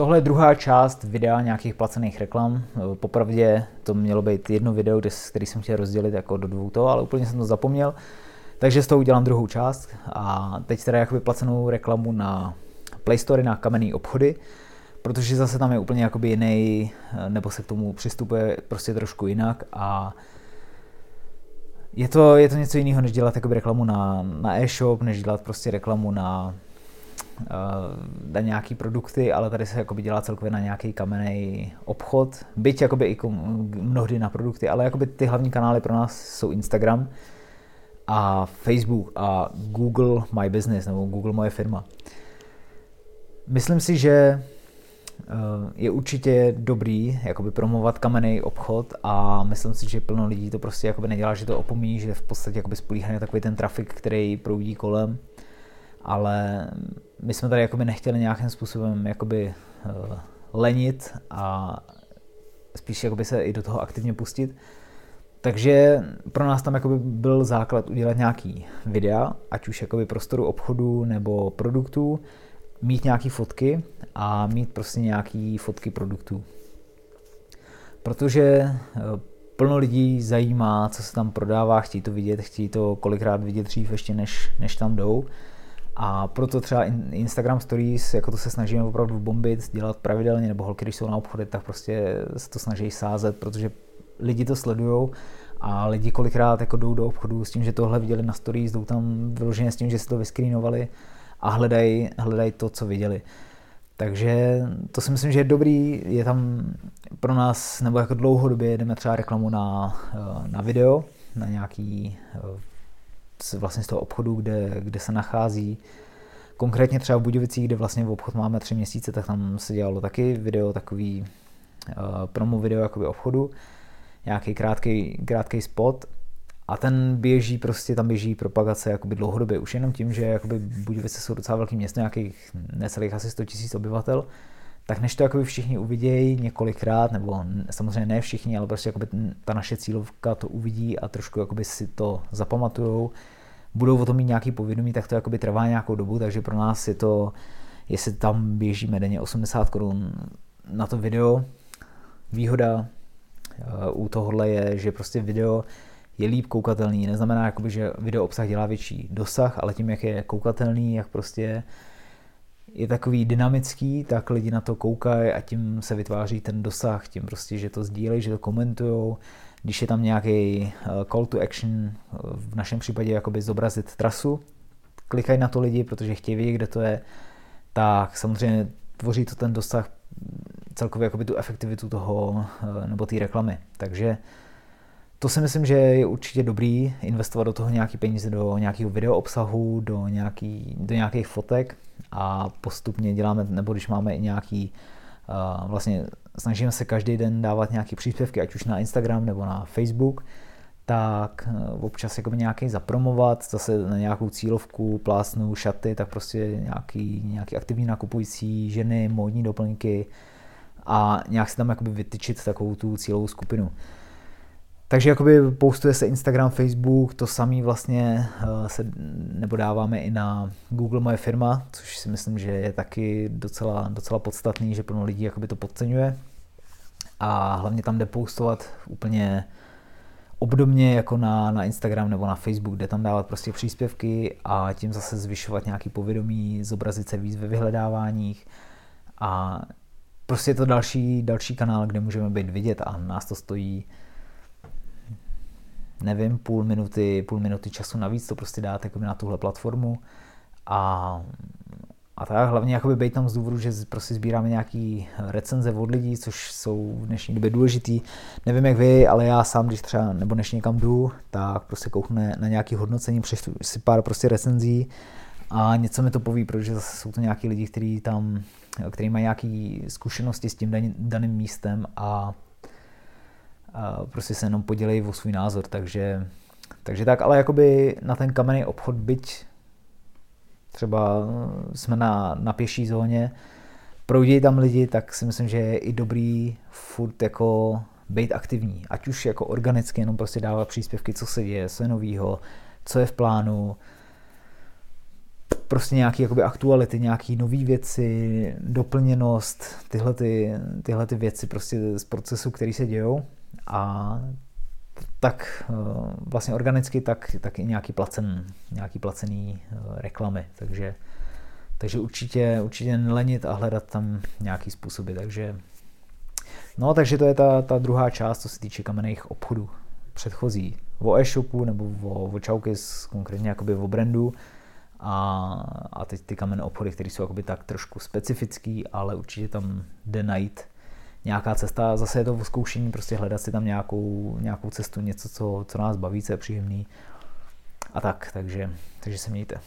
tohle je druhá část videa nějakých placených reklam. Popravdě to mělo být jedno video, který jsem chtěl rozdělit jako do dvou toho, ale úplně jsem to zapomněl. Takže z toho udělám druhou část a teď teda jakoby placenou reklamu na Play Store, na kamenný obchody, protože zase tam je úplně jakoby jiný, nebo se k tomu přistupuje prostě trošku jinak a je to, je to něco jiného, než dělat jakoby reklamu na, na e-shop, než dělat prostě reklamu na, na nějaký produkty, ale tady se jakoby dělá celkově na nějaký kamenný obchod, byť jakoby i mnohdy na produkty, ale jakoby ty hlavní kanály pro nás jsou Instagram a Facebook a Google My Business nebo Google Moje firma. Myslím si, že Eh, je určitě dobrý jakoby promovat kamenný obchod a myslím si, že plno lidí to prostě jakoby nedělá, že to opomíjí, že v podstatě jakoby spolíhají takový ten trafik, který proudí kolem, ale my jsme tady jakoby nechtěli nějakým způsobem jakoby uh, lenit a spíš jakoby se i do toho aktivně pustit. Takže pro nás tam jakoby byl základ udělat nějaký videa, ať už jakoby prostoru obchodu nebo produktů, mít nějaký fotky a mít prostě nějaký fotky produktů. Protože eh, plno lidí zajímá, co se tam prodává, chtějí to vidět, chtějí to kolikrát vidět dřív ještě než, než tam jdou. A proto třeba Instagram Stories, jako to se snažíme opravdu bombit, dělat pravidelně, nebo holky, když jsou na obchody, tak prostě se to snaží sázet, protože lidi to sledují a lidi kolikrát jako jdou do obchodu s tím, že tohle viděli na stories, jdou tam vyloženě s tím, že si to vyskrýnovali a hledají hledaj to, co viděli. Takže to si myslím, že je dobrý, je tam pro nás, nebo jako dlouhodobě jdeme třeba reklamu na, eh, na video, na nějaký eh, vlastně z toho obchodu, kde, kde se nachází. Konkrétně třeba v Budějovicích, kde vlastně v obchod máme tři měsíce, tak tam se dělalo taky video, takový uh, promo video jakoby obchodu, nějaký krátký, krátký spot. A ten běží prostě, tam běží propagace jakoby dlouhodobě, už jenom tím, že jakoby Budějovice jsou docela velký město, nějakých necelých asi 100 000 obyvatel, tak než to jakoby všichni uvidějí několikrát, nebo samozřejmě ne všichni, ale prostě jakoby ta naše cílovka to uvidí a trošku jakoby si to zapamatujou, budou o tom mít nějaký povědomí, tak to jakoby trvá nějakou dobu, takže pro nás je to, jestli tam běžíme denně 80 korun na to video, výhoda eh, u tohohle je, že prostě video je líp koukatelný. Neznamená, jakoby, že video obsah dělá větší dosah, ale tím, jak je koukatelný, jak prostě je takový dynamický, tak lidi na to koukají a tím se vytváří ten dosah, tím prostě, že to sdílejí, že to komentují. Když je tam nějaký eh, call to action, eh, v našem případě jakoby zobrazit trasu, klikají na to lidi, protože chtějí vědět, kde to je, tak samozřejmě tvoří to ten dosah celkově jakoby tu efektivitu toho eh, nebo té reklamy. Takže to si myslím, že je určitě dobrý investovat do toho nějaký peníze, do nějakého video obsahu, do, nějaký, do nějakých fotek a postupně děláme, nebo když máme i nějaký, uh, vlastně snažíme se každý den dávat nějaké příspěvky, ať už na Instagram nebo na Facebook, tak uh, občas jako nějaký zapromovat, zase na nějakou cílovku, plásnu, šaty, tak prostě nějaký, nějaký aktivní nakupující ženy, módní doplňky a nějak si tam jakoby vytyčit takovou tu cílovou skupinu. Takže jakoby postuje se Instagram, Facebook, to samý vlastně eh, se, nebo dáváme i na Google Moje firma, což si myslím, že je taky docela, docela podstatný, že plno lidí jakoby to podceňuje. A hlavně tam jde postovat úplně obdobně jako na, na Instagram nebo na Facebook, kde tam dávat prostě příspěvky a tím zase zvyšovat nějaký povědomí, zobrazit se víc ve vyhledáváních a prostě je to další, další kanál, kde můžeme být vidět a nás to stojí nevím, půl minuty, půl minuty času navíc to prostě dát jako na tuhle platformu a a tak hlavně jakoby být tam z důvodu, že prostě sbíráme nějaký recenze od lidí, což jsou v dnešní době důležitý. Nevím jak vy, ale já sám, když třeba nebo než někam jdu, tak prostě kouknu na nějaký hodnocení, přečtu si pár prostě recenzí a něco mi to poví, protože zase jsou to nějaký lidi, kteří tam, kteří mají nějaké zkušenosti s tím daným místem a a prostě se jenom podělej o svůj názor, takže, takže tak, ale jakoby na ten kamenný obchod, byť třeba jsme na, na pěší zóně, proudí tam lidi, tak si myslím, že je i dobrý furt jako být aktivní, ať už jako organicky, jenom prostě dávat příspěvky, co se děje, co je novýho, co je v plánu. prostě nějaké jakoby aktuality, nějaké nové věci, doplněnost, tyhle, ty, tyhle ty věci prostě z procesu, který se dějou a tak eh, vlastně organicky, tak, tak i nějaký, placen, nějaký placený eh, reklamy, takže, takže určitě, určitě nelenit a hledat tam nějaký způsoby, takže no, takže to je ta, ta druhá část, co se týče kamenných obchodů předchozí. O e-shopu nebo o, o Chowkiss, konkrétně jakoby o brandu. A, a teď ty kamenné obchody, které jsou jakoby tak trošku specifický, ale určitě tam jde najít nějaká cesta, zase je to o zkoušení, prostě hledat si tam nějakou, nějakou cestu, něco, co, co nás baví, co je příjemný a tak, takže, takže se mějte.